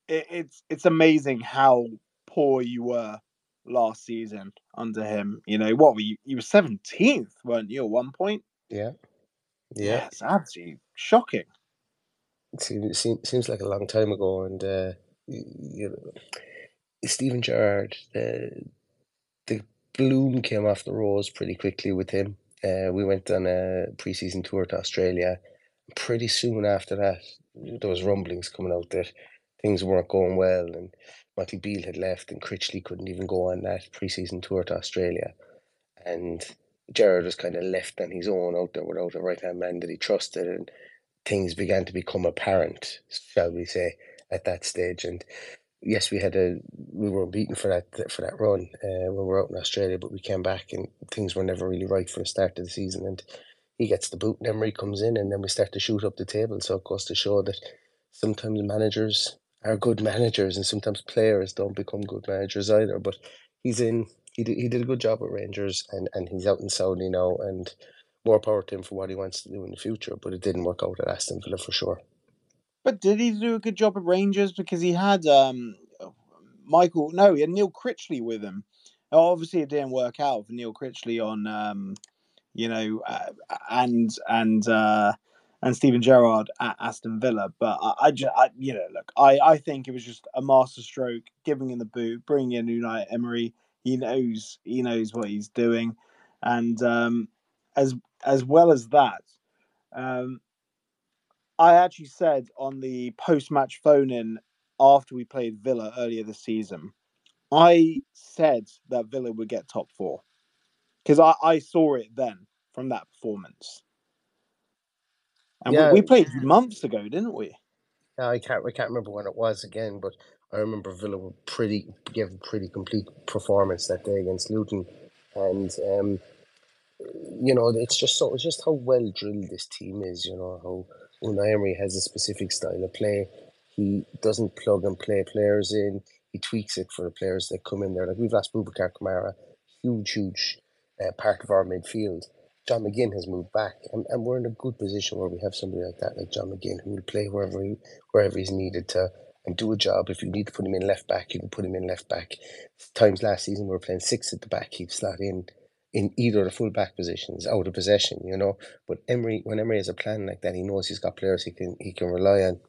it, it's it's amazing how poor you were last season under him. You know, what were you? You were seventeenth, weren't you? At one point. Yeah. Yeah. It's absolutely shocking. It seems seems seems like a long time ago, and uh, you know, Steven Gerrard, the the bloom came off the rose pretty quickly with him. Uh, we went on a preseason tour to Australia. Pretty soon after that, there was rumblings coming out that things weren't going well, and Michael Beale had left, and Critchley couldn't even go on that preseason tour to Australia, and Gerrard was kind of left on his own out there without a right hand man that he trusted, and things began to become apparent, shall we say, at that stage. And yes, we had a we were beaten for that for that run uh, when we were out in Australia, but we came back and things were never really right for the start of the season. And he gets the boot, and Emery comes in, and then we start to shoot up the table. So it goes to show that sometimes managers are good managers, and sometimes players don't become good managers either. But he's in. He did, he did a good job at Rangers, and, and he's out in Saudi now, and more power to him for what he wants to do in the future. But it didn't work out at Aston Villa for sure. But did he do a good job at Rangers because he had um Michael? No, he had Neil Critchley with him. Obviously, it didn't work out for Neil Critchley on um, you know, uh, and and uh, and Steven Gerrard at Aston Villa. But I, I just, I, you know, look, I I think it was just a masterstroke, giving him the boot, bringing in Unai Emery. He knows he knows what he's doing, and um, as as well as that, um, I actually said on the post match phone in after we played Villa earlier this season, I said that Villa would get top four because I, I saw it then from that performance. And Yeah. we, we played months ago, didn't we? Yeah, I can't I can't remember when it was again, but I remember Villa were pretty gave a pretty complete performance that day against Luton, and um, you know it's just so it's just how well drilled this team is. You know how Unai Emery has a specific style of play. He doesn't plug and play players in. He tweaks it for the players that come in there. Like we've lost Boubacar Kamara, huge, huge uh, part of our midfield. John McGinn has moved back, and, and we're in a good position where we have somebody like that, like John McGinn, who will play wherever he, wherever he's needed to and do a job. If you need to put him in left back, you can put him in left back. Times last season we were playing six at the back, he'd slot in in either of the full back positions, out of possession, you know. But Emery, when Emery has a plan like that, he knows he's got players he can he can rely on,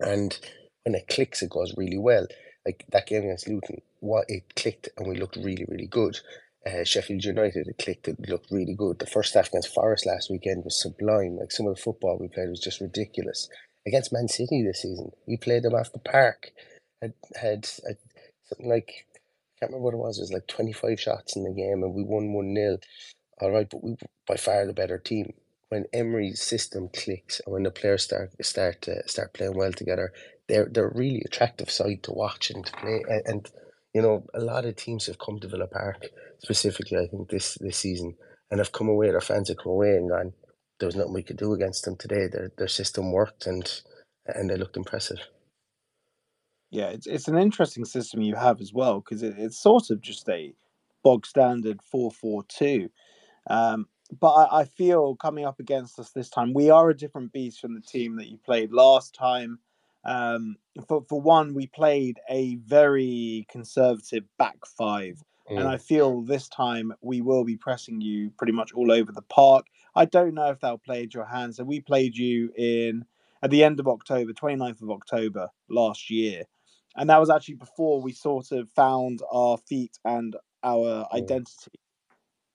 and when it clicks, it goes really well. Like that game against Luton, what it clicked and we looked really really good. Uh, Sheffield United, it clicked, it looked really good. The first half against Forest last weekend was sublime. Like some of the football we played was just ridiculous. Against Man City this season, we played them off the park. Had had, something like I can't remember what it was. It was like twenty five shots in the game, and we won one 0 All right, but we were by far the better team. When Emery's system clicks and when the players start start uh, start playing well together, they're they're a really attractive side to watch and to play. And, and you know, a lot of teams have come to Villa Park specifically. I think this this season and have come away. Their fans have come away and gone. There was nothing we could do against them today. Their their system worked and and they looked impressive. Yeah, it's it's an interesting system you have as well because it, it's sort of just a bog standard four four two. Um, but I, I feel coming up against us this time, we are a different beast from the team that you played last time. Um, for for one, we played a very conservative back five, and I Mm. feel this time we will be pressing you pretty much all over the park. I don't know if that'll play into your hands. So we played you in at the end of October, 29th of October last year. And that was actually before we sort of found our feet and our Mm. identity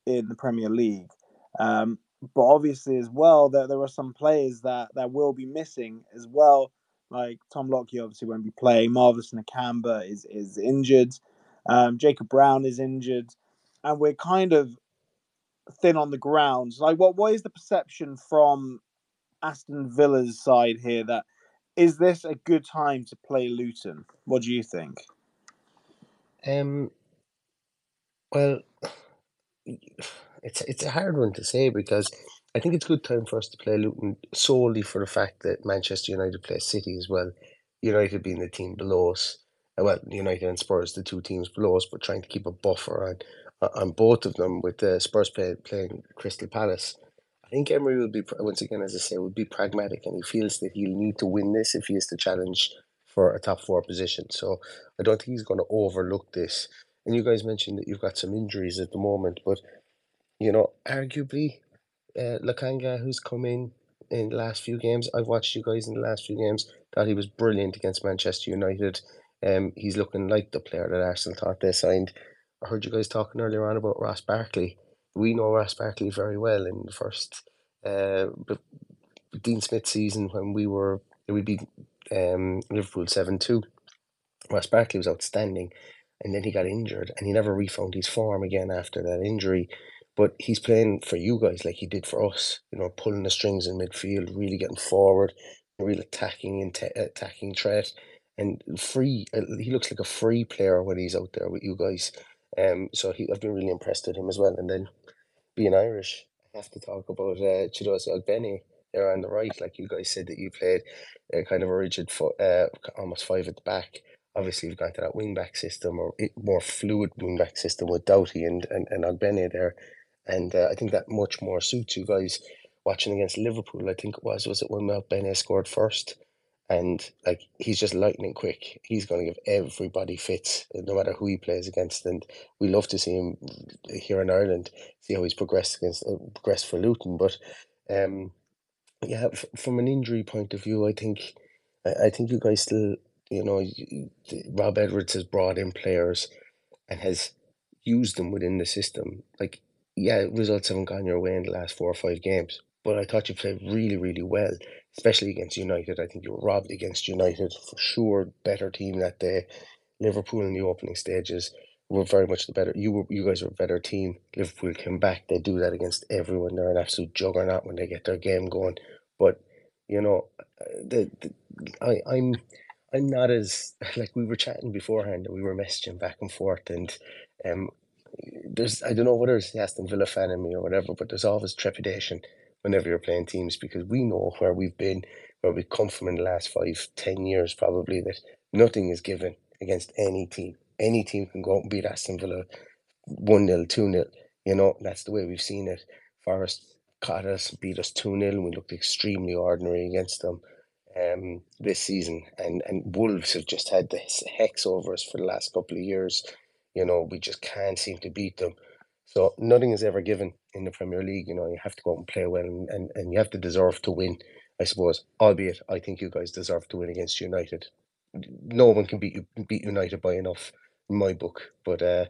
in the Premier League. Um, but obviously, as well, there, there are some players that, that will be missing as well. Like Tom Lockyer obviously won't be playing. Marvis Nakamba is is injured. Um, Jacob Brown is injured, and we're kind of thin on the ground. Like, what what is the perception from Aston Villa's side here? That is this a good time to play Luton? What do you think? Um. Well, [SIGHS] it's it's a hard one to say because I think it's a good time for us to play Luton solely for the fact that Manchester United play City as well. United being the team below us, uh, well, United and Spurs, the two teams below us, but trying to keep a buffer on on both of them with the Spurs play, playing Crystal Palace. I think Emery will be once again, as I say, will be pragmatic, and he feels that he'll need to win this if he is to challenge for a top four position. So I don't think he's going to overlook this. And you guys mentioned that you've got some injuries at the moment, but you know, arguably, uh, Lokonga, who's come in, in the last few games. I've watched you guys in the last few games. Thought he was brilliant against Manchester United. Um, he's looking like the player that Arsenal thought they signed. I heard you guys talking earlier on about Ross Barkley. We know Ross Barkley very well in the first uh, Dean Smith season when we were we beat um, Liverpool seven two. Ross Barkley was outstanding, and then he got injured, and he never refound his form again after that injury. But he's playing for you guys like he did for us. You know, pulling the strings in midfield, really getting forward, real attacking and attacking threat, and free. Uh, he looks like a free player when he's out there with you guys. Um, so he, I've been really impressed with him as well. And then being Irish, I have to talk about uh, Chiedozie Ogbene there on the right. Like you guys said that you played uh, kind of a rigid, fo- uh, almost five at the back. Obviously, you've gone to that wing back system or more fluid wing back system with Doughty and, and, and Ogbene there. And uh, I think that much more suits you guys watching against Liverpool. I think it was, was it when Ogbene scored first? and like he's just lightning quick. He's going to give everybody fits, no matter who he plays against. And we love to see him here in Ireland, see how he's progressed against uh, progressed for Luton. But um, yeah, f- from an injury point of view, I think I, I think you guys still, you know, Rob Edwards has brought in players and has used them within the system. Like, yeah, results haven't gone your way in the last four or five games, but I thought you played really, really well especially against United. I think you were robbed against United for sure. Better team that day. Liverpool in the opening stages were very much the better. You were you guys were a better team. Liverpool came back. They do that against everyone. They're an absolute juggernaut when they get their game going. But you know, the, the I I'm I'm not as [LAUGHS] like we were chatting beforehand and we were messaging back and forth and um there's I don't know whether it's the Aston Villa fan in me or whatever, but there's always trepidation whenever you're playing teams because we know where we've been, where we've come from in the last five, ten years probably, that nothing is given against any team. Any team can go out and beat Aston Villa 1 0, 2 0. You know, that's the way we've seen it. Forest caught us, beat us 2 0, and we looked extremely ordinary against them um, this season. And, and Wolves have just had this hex over us for the last couple of years. You know, we just can't seem to beat them. So nothing is ever given in the Premier League. You know, you have to go out and play well, and, and, and you have to deserve to win. I suppose, albeit I think you guys deserve to win against United. No one can beat you beat United by enough in my book. But uh,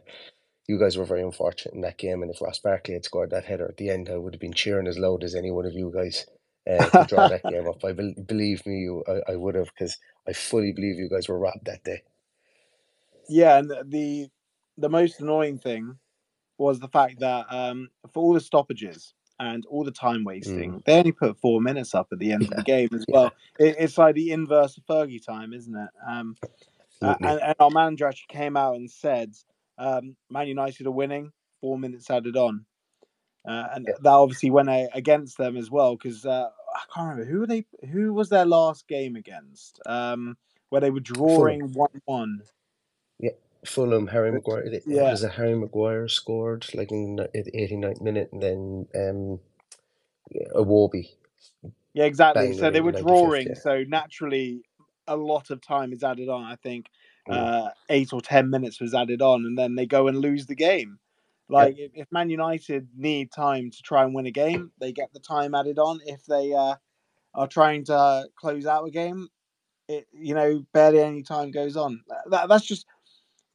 you guys were very unfortunate in that game, and if Ross Barkley had scored that header at the end, I would have been cheering as loud as any one of you guys uh, to draw that [LAUGHS] game up. I be- believe me, you, I, I would have because I fully believe you guys were robbed that day. Yeah, and the the most annoying thing was the fact that um, for all the stoppages and all the time wasting, mm. they only put four minutes up at the end yeah. of the game as well. Yeah. It, it's like the inverse of Fergie time, isn't it? Um, uh, and, and, our manager actually came out and said, um, "Man United are winning, four minutes added on," uh, and yeah. that obviously went against them as well because uh, I can't remember who they who was their last game against, um, where they were drawing one-one. Fulham, Harry Maguire. It, yeah. was a Harry Maguire scored like in the 89th minute, and then um, Iwobi. Yeah, exactly. So they were drawing. Yeah. So naturally, a lot of time is added on. I think mm. uh, eight or ten minutes was added on, and then they go and lose the game. Like if, if Man United need time to try and win a game, they get the time added on. If they uh, are trying to close out a game, it you know barely any time goes on. That, that's just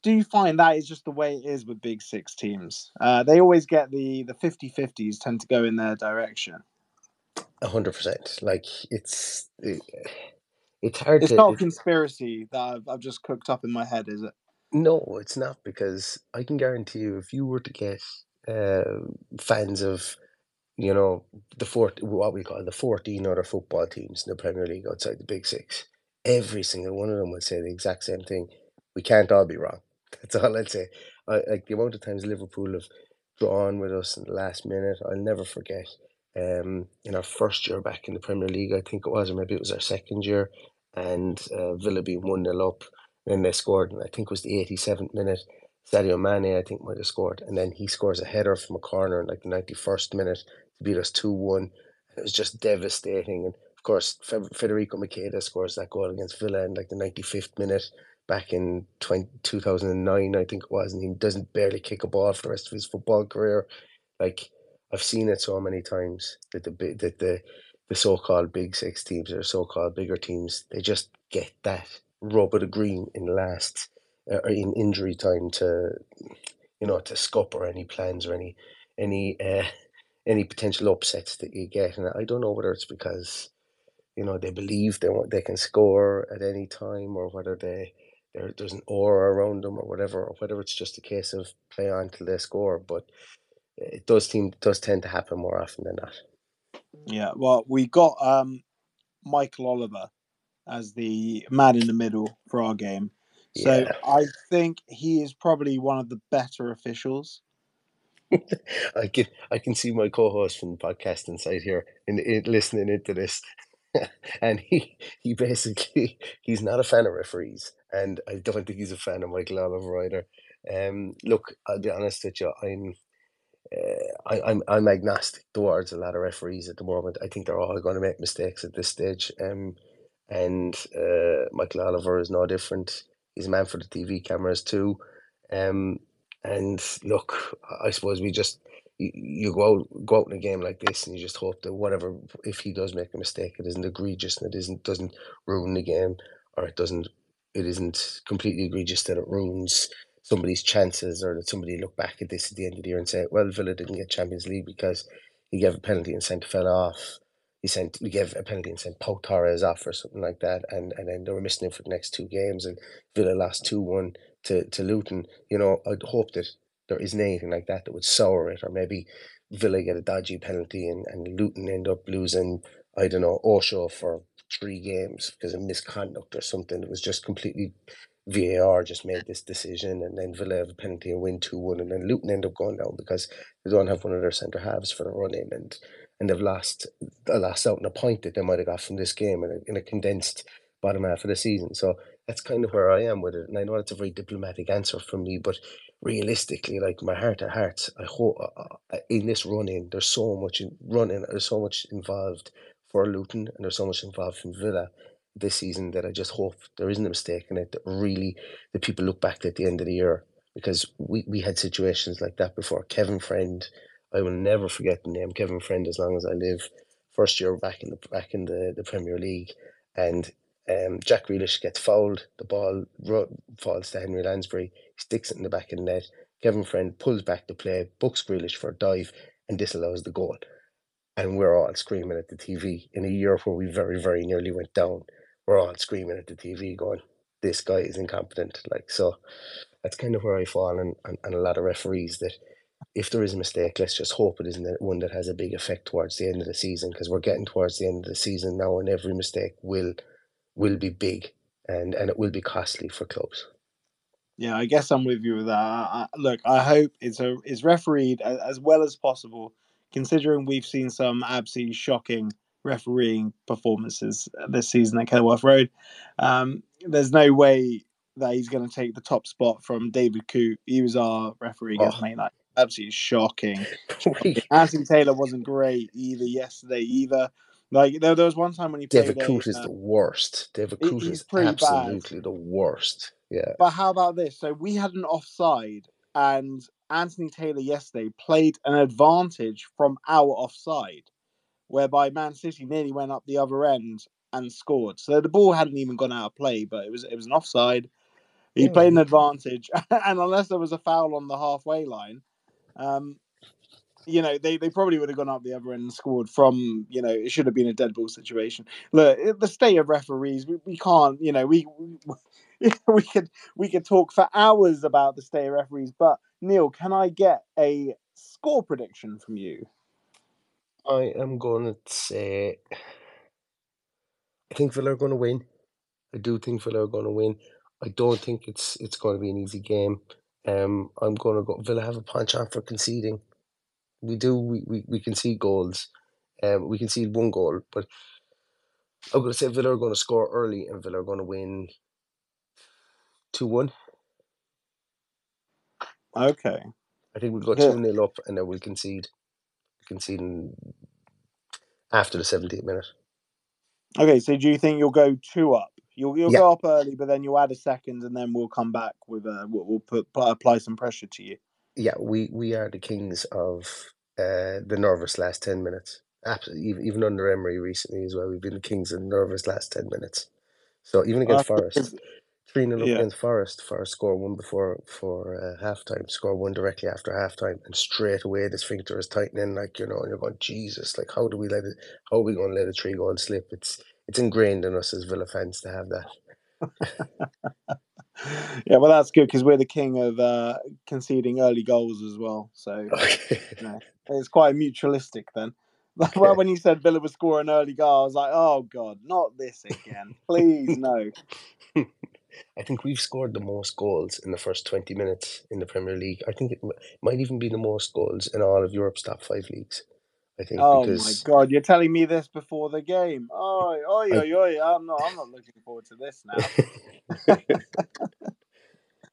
do you find that is just the way it is with big six teams? Uh, they always get the the 50-50s tend to go in their direction. A hundred percent. Like it's it, it's hard. It's to, not a conspiracy that I've, I've just cooked up in my head, is it? No, it's not because I can guarantee you, if you were to get uh, fans of, you know, the four what we call the fourteen other football teams in the Premier League outside the Big Six, every single one of them would say the exact same thing. We can't all be wrong. That's all I'd say. I, like the amount of times Liverpool have drawn with us in the last minute, I'll never forget. Um, in our first year back in the Premier League, I think it was, or maybe it was our second year, and uh, Villa being 1 0 up. And then they scored, and I think it was the 87th minute. Sadio Mane, I think, might have scored. And then he scores a header from a corner in like the 91st minute to beat us 2 1. It was just devastating. And of course, Federico Macheda scores that goal against Villa in like the 95th minute back in 20, 2009, I think it was, and he doesn't barely kick a ball for the rest of his football career. Like I've seen it so many times that the that the the so-called big six teams or so-called bigger teams, they just get that rub of the green in last uh, in injury time to you know to scupper any plans or any any uh, any potential upsets that you get. And I don't know whether it's because you know they believe they want they can score at any time or whether they there, there's an aura around them or whatever, or whether it's just a case of play on till they score. But it does seem does tend to happen more often than not. Yeah, well, we got um, Michael Oliver as the man in the middle for our game. So Yeah. I think he is probably one of the better officials. [LAUGHS] I can I can see my co-host from the podcast inside here and in, listening into this, [LAUGHS] and he he basically he's not a fan of referees, and I don't think he's a fan of Michael Oliver either. Um, look, I'll be honest with you, I'm uh, I, I'm I'm agnostic towards a lot of referees at the moment. I think they're all going to make mistakes at this stage. Um, and uh, Michael Oliver is no different. He's a man for the TV cameras too. Um, and look, I- suppose we just you, you go out go out in a game like this, and you just hope that whatever if he does make a mistake, it isn't egregious and it isn't doesn't ruin the game, or it doesn't it isn't completely egregious that it ruins somebody's chances, or that somebody look back at this at the end of the year and say, well, Villa didn't get Champions League because he gave a penalty and sent a fella off. He sent he gave a penalty and sent Pau Torres off or something like that, and, and then they were missing him for the next two games, and Villa lost two one to, to Luton. You know, I'd hope that there isn't anything like that that would sour it, or maybe Villa get a dodgy penalty and, and Luton end up losing, I don't know, Osho for three games because of misconduct or something. It was just completely VAR just made this decision, and then Villa have a penalty and win two one, and then Luton end up going down because they don't have one of their centre halves for the run in, and and they've lost they lost out in a point that they might have got from this game in a, in a condensed bottom half of the season. So that's kind of where I am with it, and I know it's a very diplomatic answer from me, but realistically, like my heart of hearts, I hope uh, uh, in this run in, there's so much in running, there's so much involved for Luton, and there's so much involved from Villa this season that I just hope there isn't a mistake in it that really the people look back at the end of the year because we, we had situations like that before. Kevin Friend, I will never forget the name Kevin Friend as long as I live. First year back in the back in the, the Premier League, and um, Jack Grealish gets fouled. The ball ro- falls to Henry Lansbury. He sticks it in the back of the net. Kevin Friend pulls back the play, books Grealish for a dive, and disallows the goal. And we're all screaming at the TV in a year where we very, very nearly went down. We're all screaming at the TV, going, "This guy is incompetent." Like so, that's kind of where I fall, and, and, and a lot of referees that if there is a mistake, let's just hope it isn't one that has a big effect towards the end of the season because we're getting towards the end of the season now, and every mistake will will be big and and it will be costly for clubs. Yeah, I guess I'm with you with that. I, I, look, I hope it's a it's refereed as, as well as possible, considering we've seen some absolutely shocking refereeing performances this season at Kenilworth Road. Um, there's no way that he's going to take the top spot from David Coote. He was our referee against Oh. Main Like absolutely [LAUGHS] shocking. Anthony Taylor wasn't great either yesterday either. Like there, there was one time when he played. David a, is uh, the worst. David Coote is pretty bad. absolutely the worst. Yeah. But how about this? So we had an offside, and Anthony Taylor yesterday played an advantage from our offside, whereby Man City nearly went up the other end and scored. So the ball hadn't even gone out of play, but it was it was an offside. He Yeah. played an advantage, [LAUGHS] and unless there was a foul on the halfway line, um, you know they, they probably would have gone up the other end and scored from you know it should have been a dead ball situation. Look, the state of referees, we, we can't you know [LAUGHS] we. we could we could talk for hours about the state of referees, but Neil, can I get a score prediction from you? I am going to say, I think Villa are going to win. I do think Villa are going to win. I don't think it's it's going to be an easy game. Um, I'm going to go. Villa have a penchant for conceding. We do. We, we, we concede goals. Um, we concede one goal, but I'm going to say Villa are going to score early and Villa are going to win two one. Okay. I think we'll go Yeah. two 0 up and then we'll concede. Conceding after the 17th minute. Okay, so do you think you'll go two up? You'll you'll Yeah. go up early, but then you'll add a second, and then we'll come back with a we'll, we'll put, put apply some pressure to you. yeah, we we are the kings of uh, the nervous last ten minutes. Absolutely, even, under Emery recently as well, we've been the kings of the nervous last ten minutes. So even against Forest, three 0 up yeah. against Forest, Forest score one before for uh, half time, score one directly after half time, and straight away the sphincter is tightening, like you know, and you're going, Jesus, like how do we let it? How are we going to let a three goal slip? It's it's ingrained in us as Villa fans to have that. [LAUGHS] yeah, well, that's good because we're the king of uh, conceding early goals as well. So [LAUGHS] Okay. you know, it's quite mutualistic then. [LAUGHS] Like, Okay. well, when you said Villa was scoring early goal, I was like, oh god, not this again, please no. I think we've scored the most goals in the first 20 minutes in the Premier League. I think it m- might even be the most goals in all of Europe's top five leagues. I think Oh my god, you're telling me this before the game? Oh, oi, I- oi, oi! I'm not, I'm not looking forward to this now. [LAUGHS]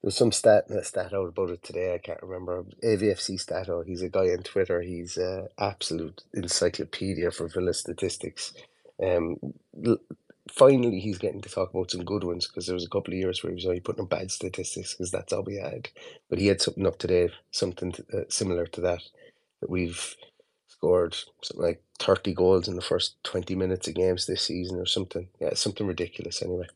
There's some stat stat out about it today. I can't remember. AVFC stat out. He's a guy on Twitter. He's a absolute encyclopedia for Villa statistics. Um, finally, he's getting to talk about some good ones because there was a couple of years where he was only putting up bad statistics because that's all we had. But he had something up today, something to, uh, similar to that. That we've scored something like 30 goals in the first 20 minutes of games this season or something. Yeah, something ridiculous anyway.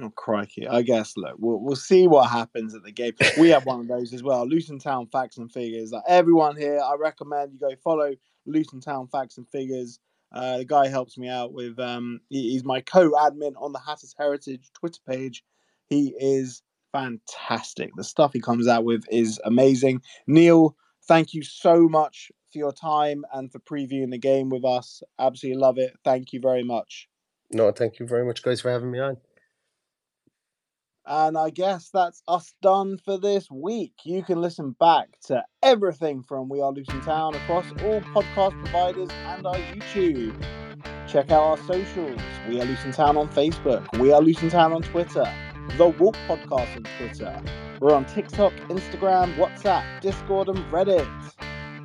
Oh crikey! I guess look, we'll we'll see what happens at the game. We have one of those as well. Luton Town facts and figures. Like everyone here, I recommend you go follow Luton Town facts and figures. Uh, the guy helps me out with. Um, he- he's my co-admin on the Hatters Heritage Twitter page. He is fantastic. The stuff he comes out with is amazing. Neil, thank you so much for your time and for previewing the game with us. Absolutely love it. Thank you very much. No, thank you very much, guys, for having me on. And I guess that's us done for this week. You can listen back to everything from We Are Luton Town across all podcast providers and our YouTube. Check out our socials. We Are Luton Town on Facebook. We Are Luton Town on Twitter. The WALT Podcast on Twitter. We're on TikTok, Instagram, WhatsApp, Discord, and Reddit.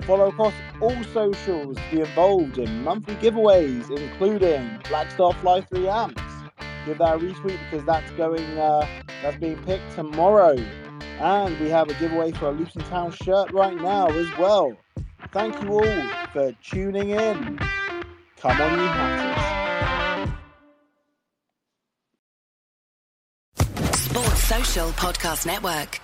Follow across all socials to be involved in monthly giveaways, including Blackstar Fly 3 amps. Give that a retweet because that's going uh, that's being picked tomorrow. And we have a giveaway for a Luton Town shirt right now as well. Thank you all for tuning in. Come on, you Hatters. Sports Social Podcast Network.